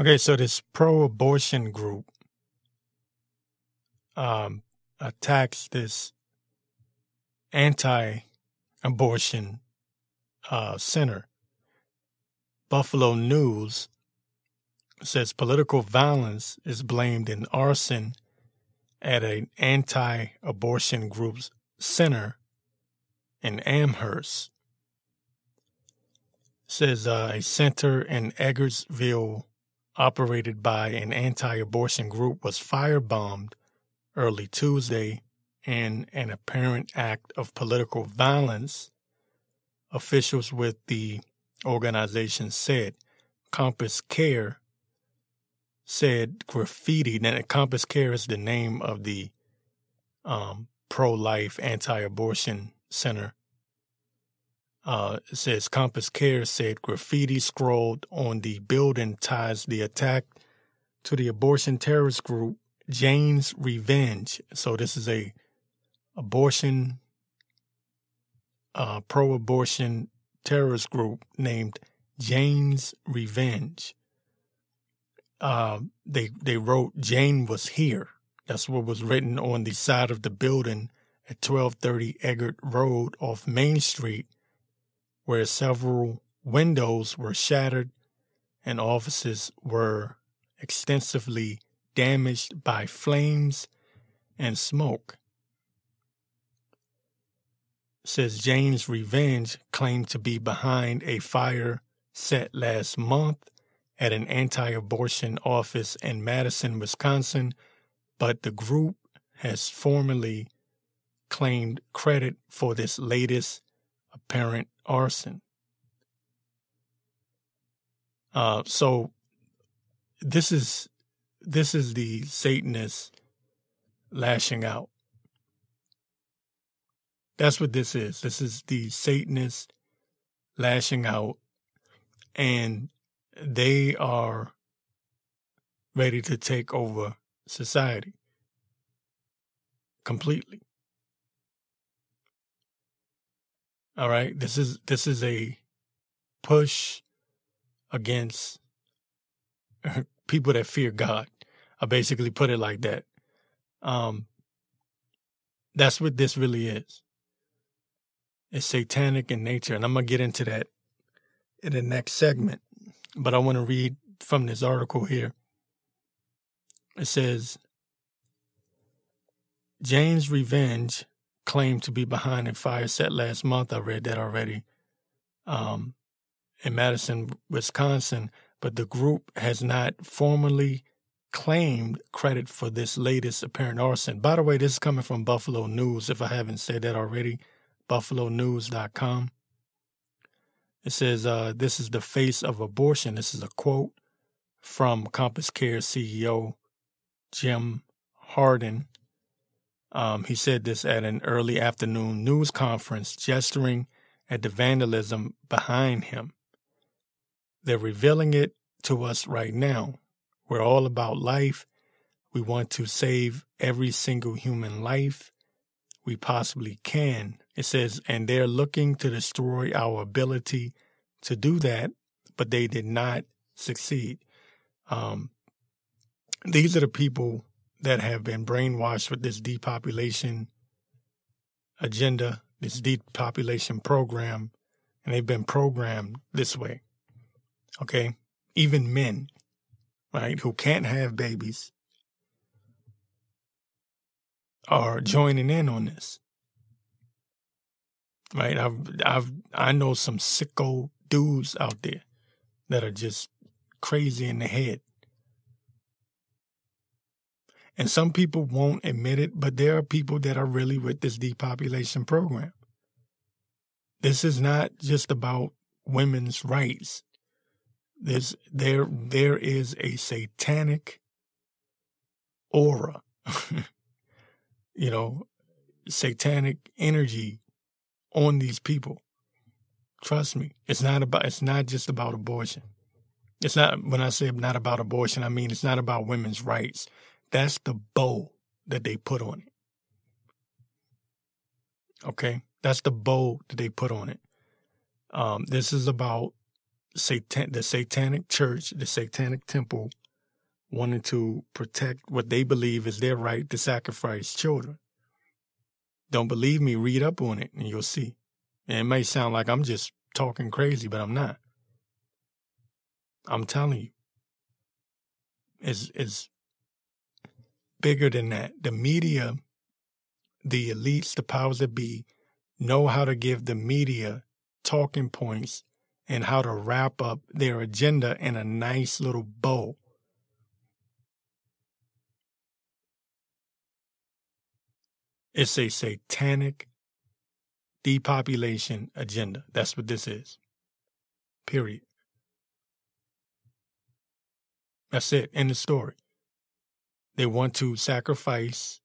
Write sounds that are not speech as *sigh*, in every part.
Okay, so this pro-abortion group um, attacks this anti-abortion uh, center. Buffalo News says political violence is blamed in arson at an anti-abortion group's center in Amherst. Says uh, a center in Eggertsville operated by an anti-abortion group was firebombed early Tuesday in an apparent act of political violence. Officials with the organization said Compass Care said graffiti. Now, Compass Care is the name of the um, pro-life anti-abortion center. Uh, it says Compass Care said graffiti scrawled on the building ties the attack to the abortion terrorist group Jane's Revenge. So this is a abortion, uh, pro-abortion terrorist group named Jane's Revenge. Uh, they they wrote Jane was here. That's what was written on the side of the building at 1230 Eggert Road off Main Street, where several windows were shattered and offices were extensively damaged by flames and smoke. Says Jane's Revenge claimed to be behind a fire set last month at an anti abortion office in Madison, Wisconsin, but the group has formally claimed credit for this latest apparent arson. Uh, so this is this is the Satanist lashing out. That's what this is. This is the Satanist lashing out, and they are ready to take over society completely. All right, this is this is a push against *laughs* people that fear God. I basically put it like that. Um, that's what this really is. It's satanic in nature, and I'm gonna get into that in the next segment but I want to read from this article here. It says Jane's Revenge claimed to be behind a fire set last month. I read that already. Um, in Madison, Wisconsin, but the group has not formally claimed credit for this latest apparent arson. By the way, this is coming from Buffalo News, if I haven't said that already, buffalonews.com. It says, uh, This is the face of abortion. This is a quote from Compass Care CEO Jim Harden. Um, he said this at an early afternoon news conference, gesturing at the vandalism behind him. They're revealing it to us right now. We're all about life. We want to save every single human life we possibly can. It says, and they're looking to destroy our ability to do that, but they did not succeed. Um, these are the people that have been brainwashed with this depopulation agenda, this depopulation program, and they've been programmed this way. Okay. Even men, right, who can't have babies are joining in on this right? I've I've I know some sicko dudes out there that are just crazy in the head. And some people won't admit it, but there are people that are really with this depopulation program. This is not just about women's rights. This there there is a satanic aura, *laughs* you know, satanic energy on these people. Trust me, it's not about. It's not just about abortion. It's not when I say not about abortion. I mean it's not about women's rights. That's the bow that they put on it. Okay, that's the bow that they put on it. Um, this is about satan the satanic church, the satanic temple wanting to protect what they believe is their right to sacrifice children. Don't believe me, read up on it and you'll see. And it may sound like I'm just talking crazy, but I'm not. I'm telling you. It's, it's bigger than that. The media, the elites, the powers that be, know how to give the media talking points and how to wrap up their agenda in a nice little bow. It's a satanic depopulation agenda. That's what this is. Period. That's it. End the story. They want to sacrifice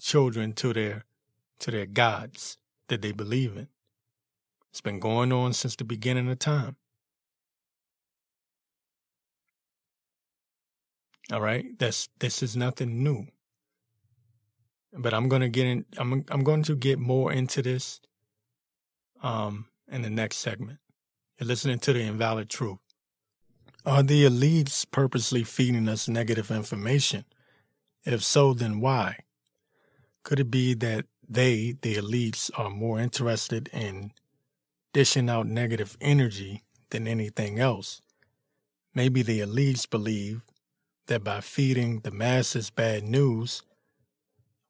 children to their to their gods that they believe in. It's been going on since the beginning of time. All right, that's this is nothing new. But I'm gonna get in. I'm I'm going to get more into this, um, in the next segment. You're listening to the invalid truth. Are the elites purposely feeding us negative information? If so, then why? Could it be that they, the elites, are more interested in dishing out negative energy than anything else? Maybe the elites believe that by feeding the masses bad news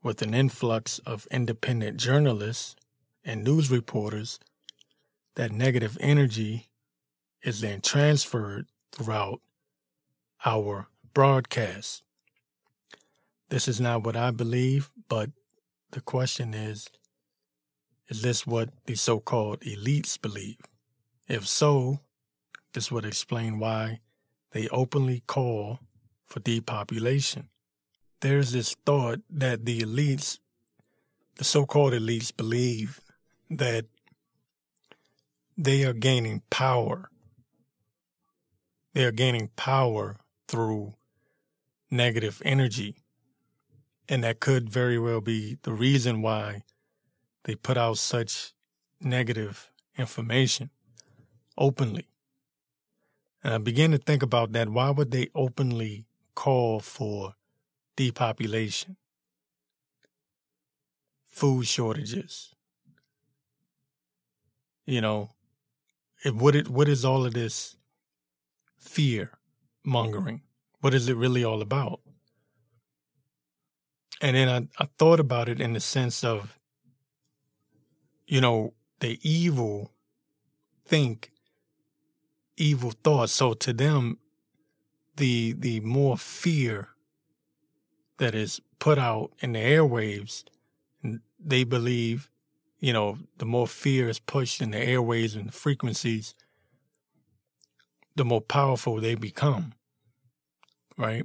with an influx of independent journalists and news reporters, that negative energy is then transferred throughout our broadcast. This is not what I believe, but the question is is this what the so called elites believe? If so, this would explain why they openly call for depopulation. There's this thought that the elites, the so called elites, believe that they are gaining power they are gaining power through negative energy. And that could very well be the reason why they put out such negative information openly. And I begin to think about that. Why would they openly call for depopulation? Food shortages. You know, it, what it what is all of this fear mongering? What is it really all about? And then I, I thought about it in the sense of, you know, the evil think evil thoughts. So to them, the the more fear that is put out in the airwaves, they believe, you know, the more fear is pushed in the airwaves and the frequencies, the more powerful they become. Right?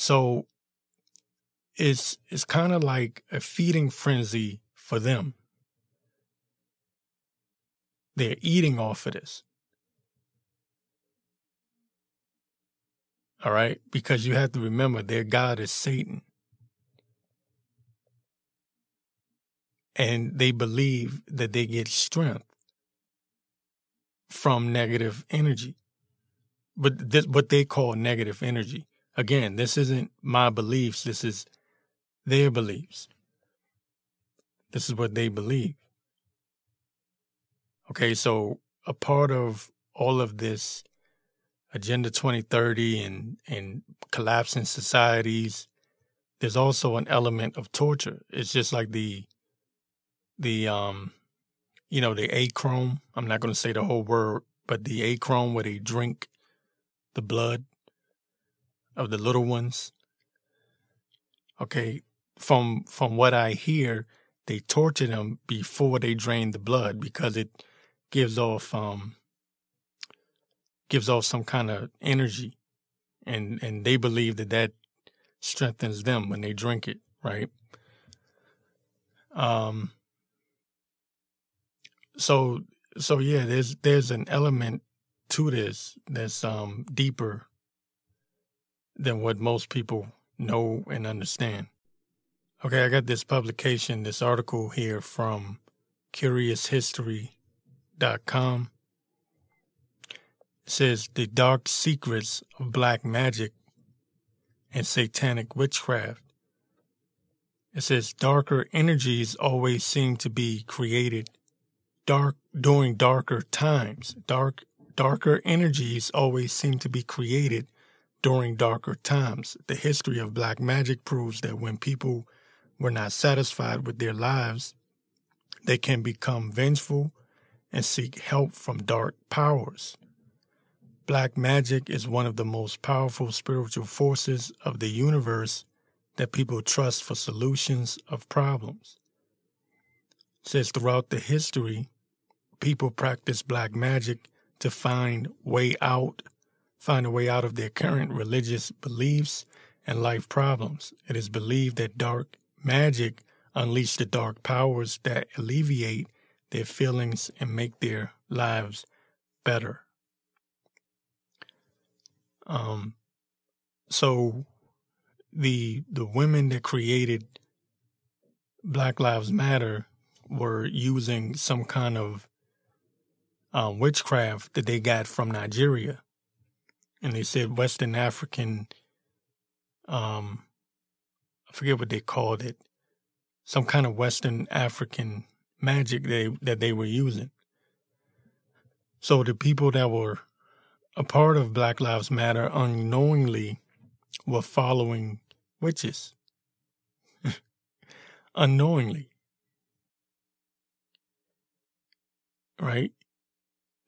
So it's it's kind of like a feeding frenzy for them. They're eating off of this. All right? Because you have to remember their God is Satan. And they believe that they get strength from negative energy. But this, what they call negative energy. Again, this isn't my beliefs. This is their beliefs. This is what they believe. Okay, so a part of all of this Agenda 2030 and, and collapsing societies, there's also an element of torture. It's just like the the um you know, the achrome. I'm not going to say the whole word, but the achrome where they drink the blood of the little ones. Okay, from from what I hear, they torture them before they drain the blood because it gives off um gives off some kind of energy, and and they believe that that strengthens them when they drink it, right? Um, so so yeah, there's there's an element to this that's um deeper than what most people know and understand. Okay, I got this publication, this article here from curioushistory.com. It says the dark secrets of black magic and satanic witchcraft. It says darker energies always seem to be created dark during darker times. Dark darker energies always seem to be created during darker times. The history of black magic proves that when people were not satisfied with their lives, they can become vengeful and seek help from dark powers. Black magic is one of the most powerful spiritual forces of the universe that people trust for solutions of problems. Says throughout the history, people practice black magic to find way out, find a way out of their current religious beliefs and life problems. It is believed that dark magic unleash the dark powers that alleviate their feelings and make their lives better. Um, so the the women that created Black Lives Matter were using some kind of um, witchcraft that they got from Nigeria, and they said Western African. Um, I forget what they called it, some kind of Western African magic they that they were using. So the people that were a part of Black Lives Matter unknowingly were following witches. *laughs* unknowingly. Right?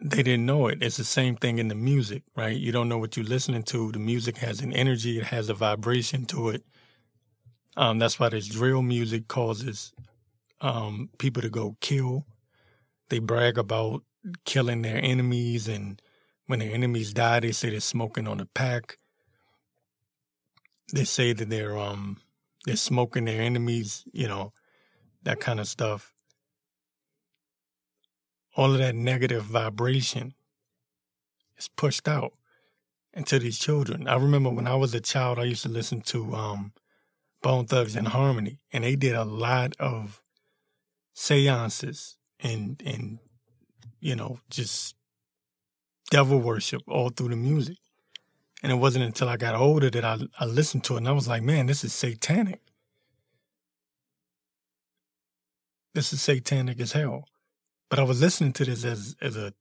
They didn't know it. It's the same thing in the music, right? You don't know what you're listening to. The music has an energy, it has a vibration to it. Um, that's why this drill music causes um, people to go kill. They brag about killing their enemies, and when their enemies die, they say they're smoking on a pack. They say that they're um they're smoking their enemies, you know, that kind of stuff. All of that negative vibration is pushed out into these children. I remember when I was a child, I used to listen to um, Bone Thugs and Harmony, and they did a lot of seances and and you know just devil worship all through the music. And it wasn't until I got older that I, I listened to it and I was like, man, this is satanic. This is satanic as hell. But I was listening to this as as a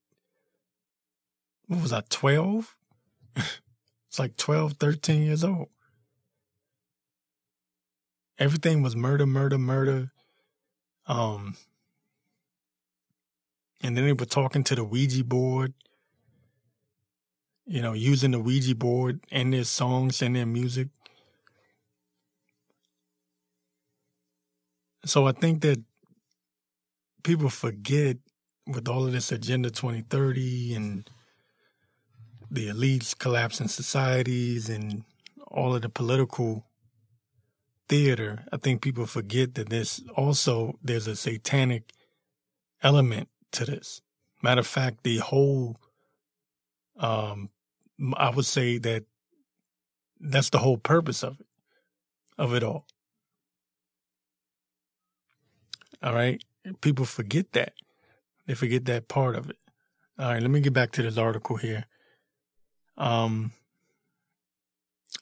what was I, 12? *laughs* it's like 12, 13 years old. Everything was murder, murder, murder. Um, and then they were talking to the Ouija board, you know, using the Ouija board and their songs and their music. So I think that people forget with all of this Agenda 2030 and the elites collapsing societies and all of the political theater, I think people forget that there's also there's a satanic element to this. Matter of fact, the whole um I would say that that's the whole purpose of it of it all. All right? People forget that. They forget that part of it. All right, let me get back to this article here. Um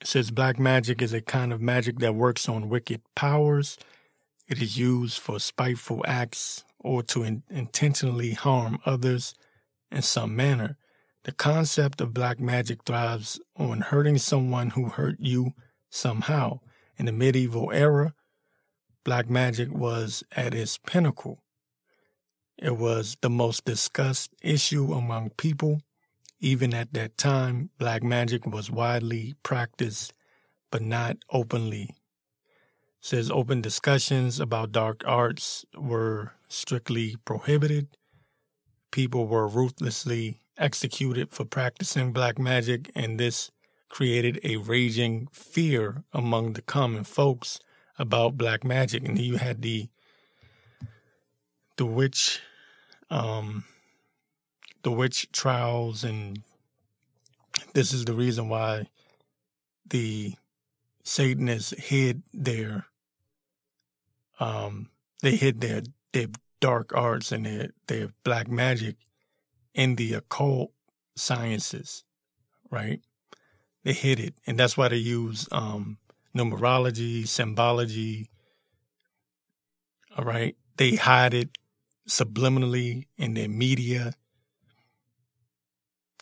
it says black magic is a kind of magic that works on wicked powers. It is used for spiteful acts or to in- intentionally harm others in some manner. The concept of black magic thrives on hurting someone who hurt you somehow. In the medieval era, black magic was at its pinnacle. It was the most discussed issue among people even at that time, black magic was widely practiced, but not openly. Says open discussions about dark arts were strictly prohibited. People were ruthlessly executed for practicing black magic, and this created a raging fear among the common folks about black magic. And you had the the witch um the witch trials and this is the reason why the Satanists hid their um they hid their their dark arts and their their black magic in the occult sciences, right? They hid it, and that's why they use um, numerology, symbology. All right, they hide it subliminally in their media.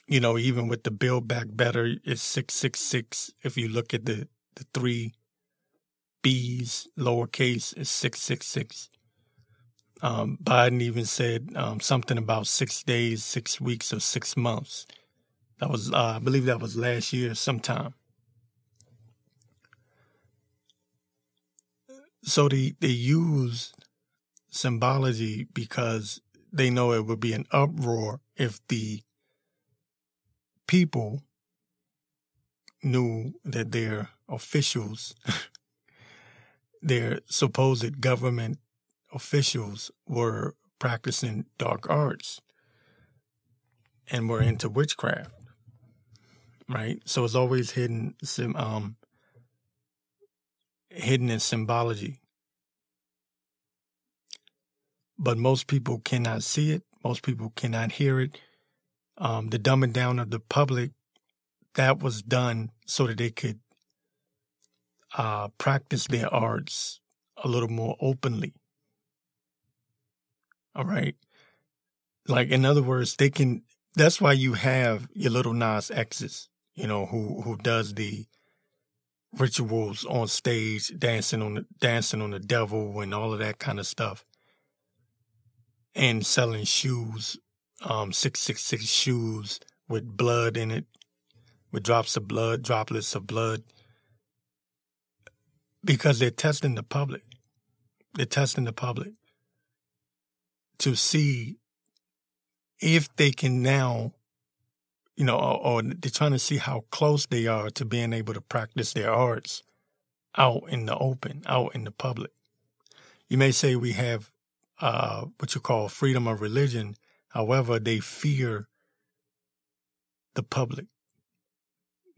You know, even with the Build Back Better, it's six six six. If you look at the the three B's lowercase, six six. Um, Biden even said um, something about six days, six weeks, or six months. That was, uh, I believe, that was last year sometime. So they they use symbology because they know it would be an uproar if the people knew that their officials, *laughs* their supposed government officials were practicing dark arts and were into witchcraft, right? So it's always hidden, um, hidden in symbology. But most people cannot see it. Most people cannot hear it. Um, the dumbing down of the public, that was done so that they could uh, practice their arts a little more openly. All right. Like in other words, they can. That's why you have your Lil Nas X's, you know, who who does the rituals on stage, dancing on the dancing on the devil and all of that kind of stuff, and selling shoes, um, six six six shoes with blood in it, with drops of blood, droplets of blood, because they're testing the public. They're testing the public to see if they can now, you know, or, or, they're trying to see how close they are to being able to practice their arts out in the open, out in the public. You may say we have uh, what you call freedom of religion. However, they fear the public,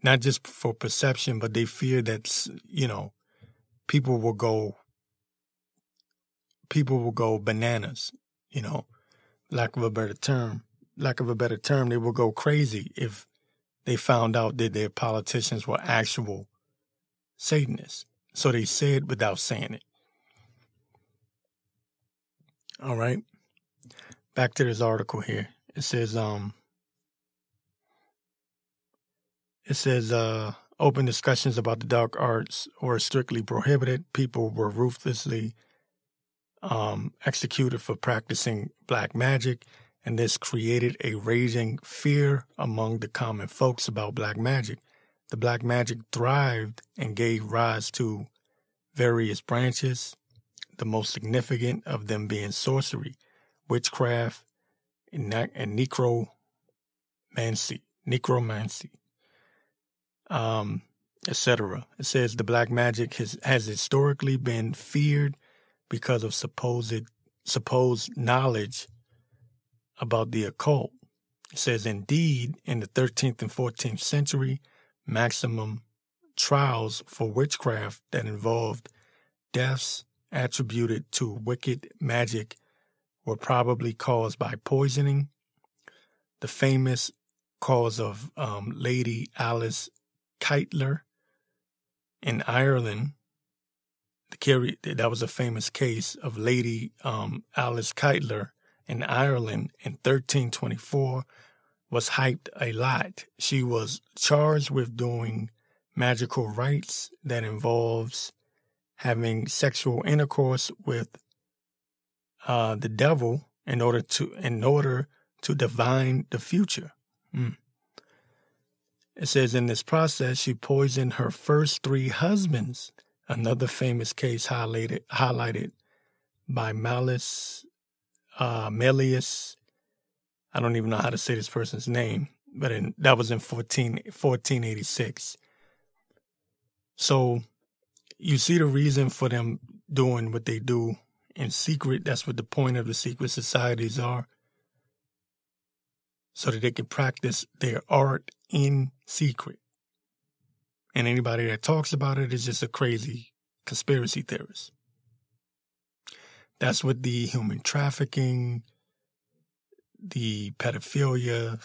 not just for perception, but they fear that, you know, people will go, people will go bananas you know, lack of a better term, lack of a better term, they would go crazy if they found out that their politicians were actual Satanists. So they said without saying it. All right. Back to this article here. It says, um, it says, uh, open discussions about the dark arts were strictly prohibited. People were ruthlessly um, executed for practicing black magic, and this created a raging fear among the common folks about black magic. The black magic thrived and gave rise to various branches, the most significant of them being sorcery, witchcraft, and, necromancy, necromancy, um, etc. It says the black magic has, has historically been feared because of supposed supposed knowledge about the occult. It says, indeed, in the 13th and 14th century, maximum trials for witchcraft that involved deaths attributed to wicked magic were probably caused by poisoning. The famous cause of um, Lady Alice Kyteler in Ireland the carry that was a famous case of Lady um, Alice Kyteler in Ireland in 1324 was hyped a lot. She was charged with doing magical rites that involves having sexual intercourse with uh, the devil in order to in order to divine the future. Mm. It says in this process she poisoned her first three husbands Another famous case highlighted highlighted by Malus uh, Melius. I don't even know how to say this person's name, but in, that was in 14, 1486. So you see the reason for them doing what they do in secret. That's what the point of the secret societies are. So that they can practice their art in secret. And anybody that talks about it is just a crazy conspiracy theorist. That's what the human trafficking, the pedophilia,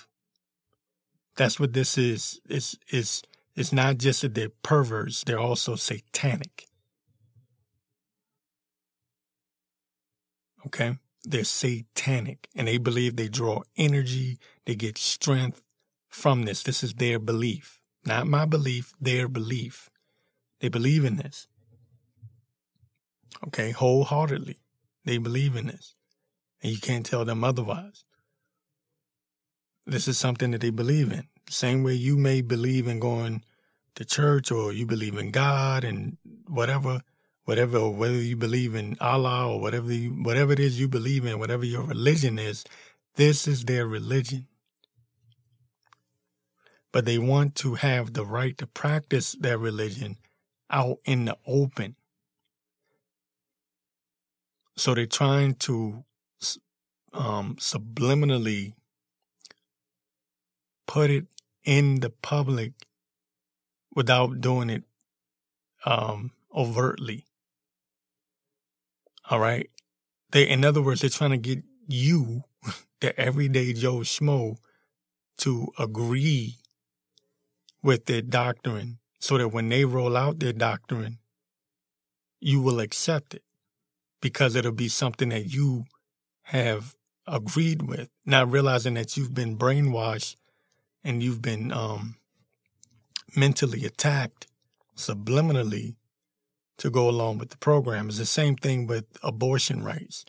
That's what this is. It's, it's, it's not just that they're perverts, they're also satanic. Okay? They're satanic and they believe they draw energy, they get strength from this. This is their belief. Not my belief, their belief. They believe in this. Okay, wholeheartedly. They believe in this. And you can't tell them otherwise. This is something that they believe in. The same way you may believe in going to church or you believe in God and whatever, whatever, or whether you believe in Allah or whatever you, whatever it is you believe in, whatever your religion is, this is their religion. But they want to have the right to practice their religion out in the open. So they're trying to um, subliminally put it in the public without doing it um, overtly. All right. They, in other words, they're trying to get you, *laughs* the everyday Joe Schmo, to agree with their doctrine so that when they roll out their doctrine, you will accept it because it'll be something that you have agreed with, not realizing that you've been brainwashed and you've been um, mentally attacked subliminally to go along with the program. It's the same thing with abortion rights.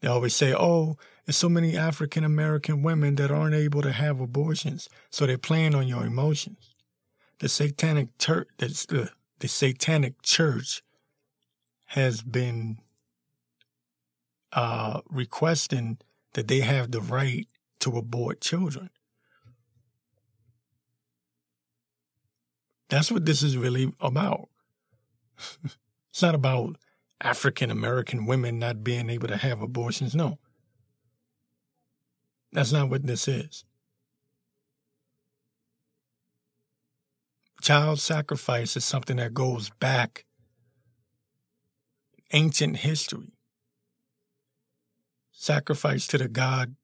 They always say, oh, there's so many African American women that aren't able to have abortions, so they're playing on your emotions. The satanic church, the, the satanic church has been uh, requesting that they have the right to abort children. That's what this is really about. *laughs* it's not about African American women not being able to have abortions. No. That's not what this is. Child sacrifice is something that goes back ancient history. Sacrifice to the god,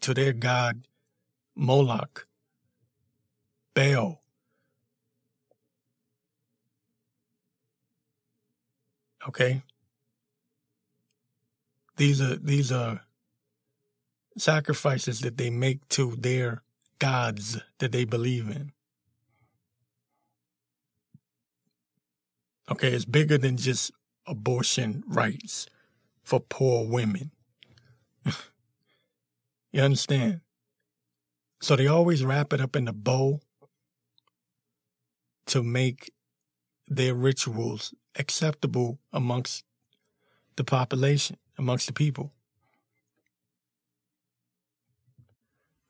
to their god Moloch, Baal, Okay. These are these are sacrifices that they make to their gods that they believe in. Okay, it's bigger than just abortion rights for poor women. *laughs* you understand? So they always wrap it up in a bow to make their rituals acceptable amongst the population, amongst the people.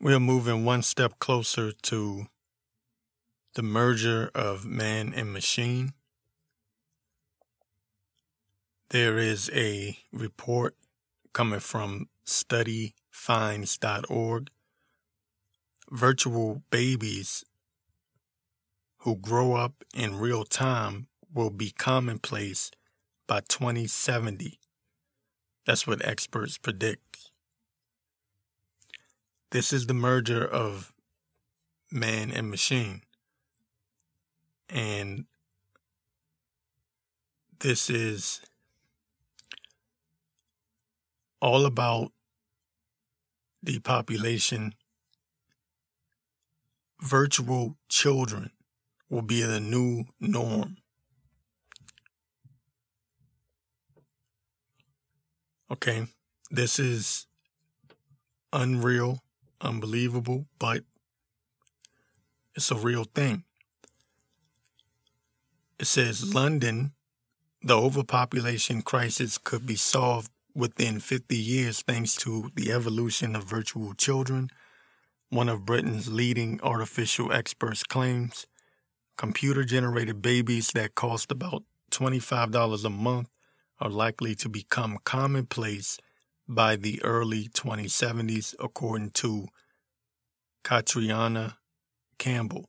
We're moving one step closer to the merger of man and machine. There is a report coming from studyfinds.org. Virtual babies who grow up in real time will be commonplace by 2070. That's what experts predict. This is the merger of man and machine. And this is all about the population, virtual children will be the new norm. Okay, this is unreal, unbelievable, but it's a real thing. It says London, the overpopulation crisis could be solved within 50 years thanks to the evolution of virtual children. One of Britain's leading artificial experts claims computer generated babies that cost about $25 a month are likely to become commonplace by the early 2070s, according to Catriona Campbell.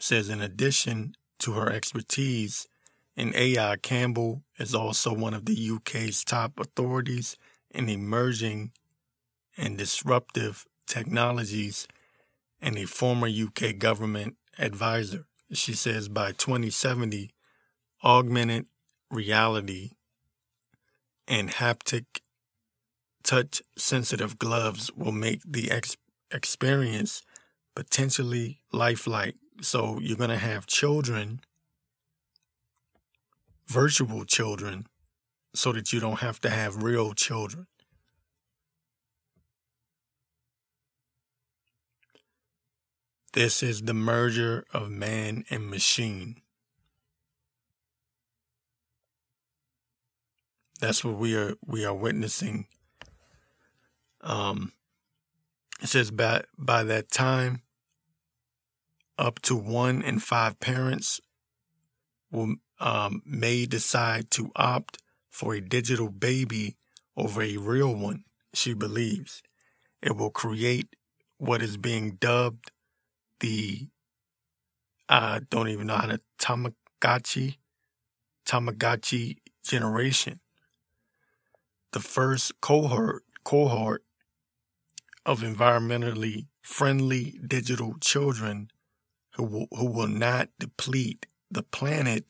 Says, in addition to her expertise in AI, Campbell is also one of the UK's top authorities in emerging and disruptive technologies and a former UK government advisor. She says by 2070, augmented reality and haptic touch sensitive gloves will make the ex- experience potentially lifelike. So you're going to have children, virtual children, so that you don't have to have real children. This is the merger of man and machine. That's what we are we are witnessing. Um, it says by by that time, up to one in five parents will um, may decide to opt for a digital baby over a real one. She believes it will create what is being dubbed the I don't even know how to Tamagotchi Tamagotchi generation. The first cohort cohort of environmentally friendly digital children who will, who will not deplete the planet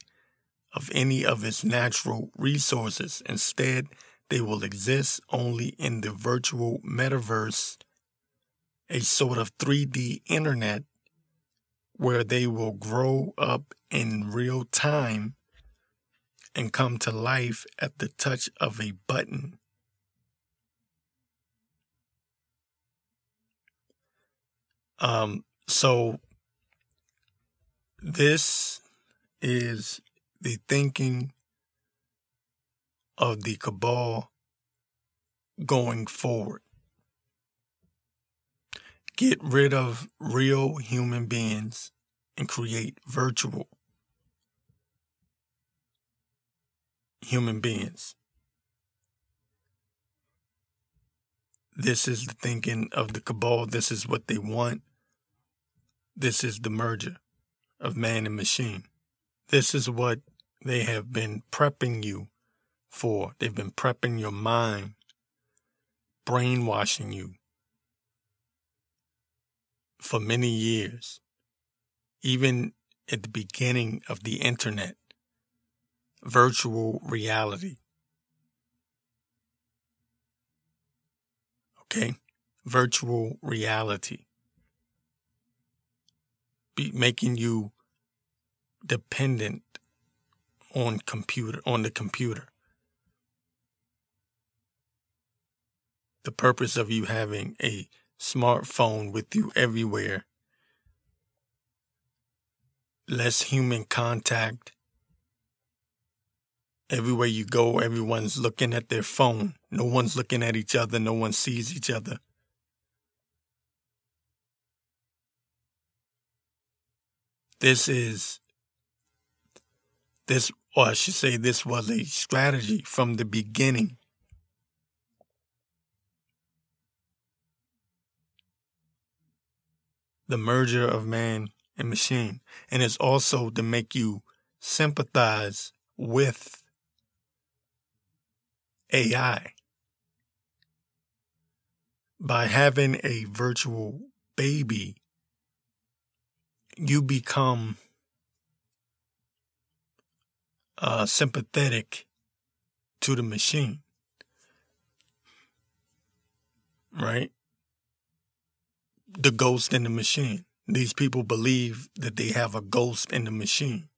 of any of its natural resources. Instead, they will exist only in the virtual metaverse, a sort of 3D internet where they will grow up in real time and come to life at the touch of a button. Um, so this is the thinking of the cabal going forward get rid of real human beings and create virtual human beings. This is the thinking of the cabal. This is what they want. This is the merger of man and machine. This is what they have been prepping you for. They've been prepping your mind, brainwashing you, for many years, even at the beginning of the internet, virtual reality. Okay? Virtual reality. Be making you dependent on computer on the computer. The purpose of you having a smartphone with you everywhere. Less human contact. Everywhere you go, everyone's looking at their phone. No one's looking at each other. No one sees each other. This is, this, or I should say, this was a strategy from the beginning the merger of man and machine. And it's also to make you sympathize with AI. By having a virtual baby, you become uh, sympathetic to the machine. Right? the ghost in the machine. These people believe that they have a ghost in the machine.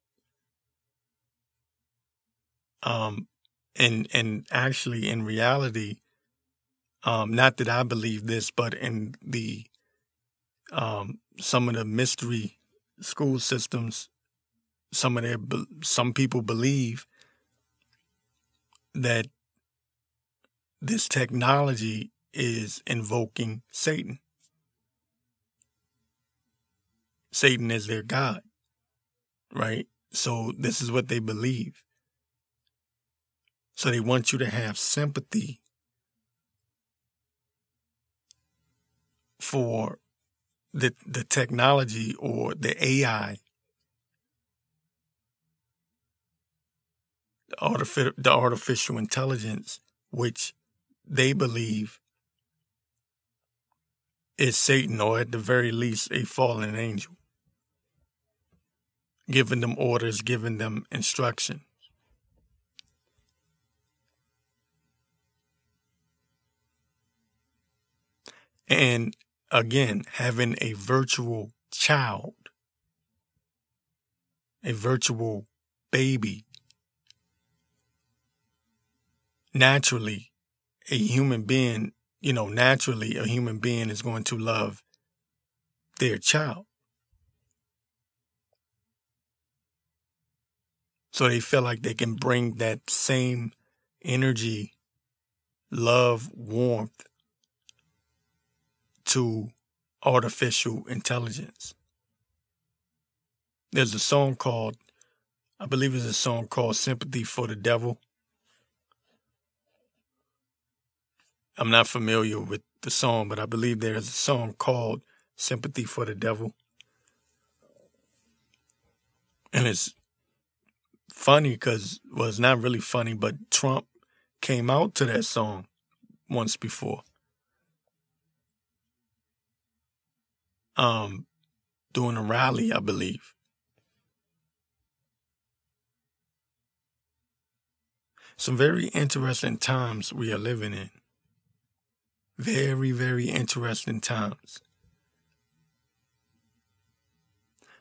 Um, and and actually, in reality, um, not that I believe this, but in the um, some of the mystery school systems, some of their some people believe that this technology is invoking Satan. Satan is their God, right? So this is what they believe. So they want you to have sympathy for the the technology or the AI, the artificial, intelligence, which they believe is Satan, or at the very least, a fallen angel, giving them orders, giving them instruction. And again, having a virtual child, a virtual baby, naturally, a human being, you know, naturally, a human being is going to love their child. So they feel like they can bring that same energy, love, warmth to artificial intelligence. There's a song called, I believe it's a song called Sympathy for the Devil. I'm not familiar with the song, but I believe there's a song called Sympathy for the Devil. And it's funny because, well, it's not really funny, but Trump came out to that song once before. um, doing a rally, I believe. Some very interesting times we are living in. Very, very interesting times.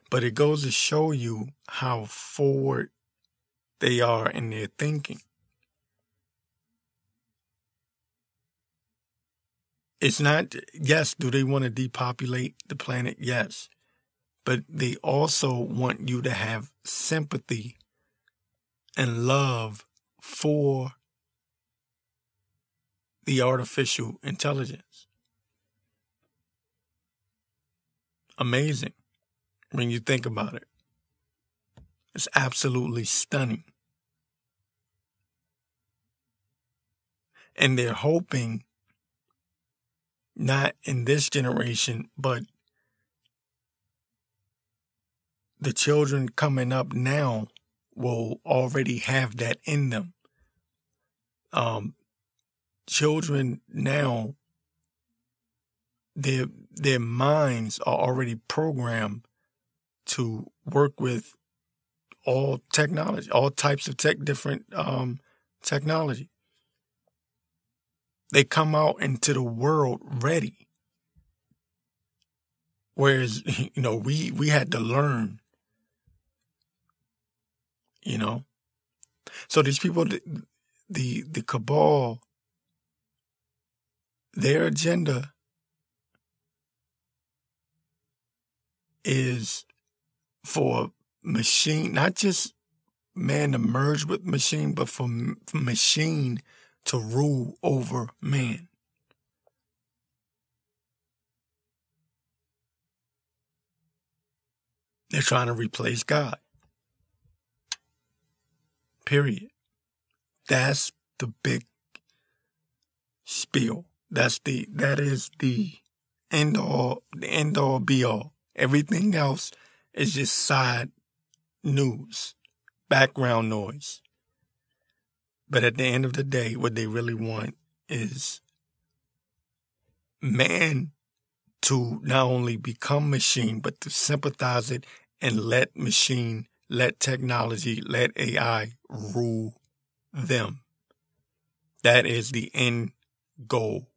But it goes to show you how forward they are in their thinking. it's not, yes, do they want to depopulate the planet? Yes. But they also want you to have sympathy and love for the artificial intelligence. Amazing when you think about it. It's absolutely stunning. And they're hoping not in this generation, but the children coming up now will already have that in them. Um, children now, their their minds are already programmed to work with all technology, all types of tech, different um, technology. They come out into the world ready. Whereas, *laughs* you know, we, we had to learn, you know. So these people, the, the, the cabal, their agenda is for machine, not just man to merge with machine, but for, for machine to rule over man. They're trying to replace God. Period. That's the big spiel. That's the that is the end all the end all be all. Everything else is just side news, background noise. But at the end of the day, what they really want is man to not only become machine, but to sympathize it and let machine, let technology, let AI rule them. That is the end goal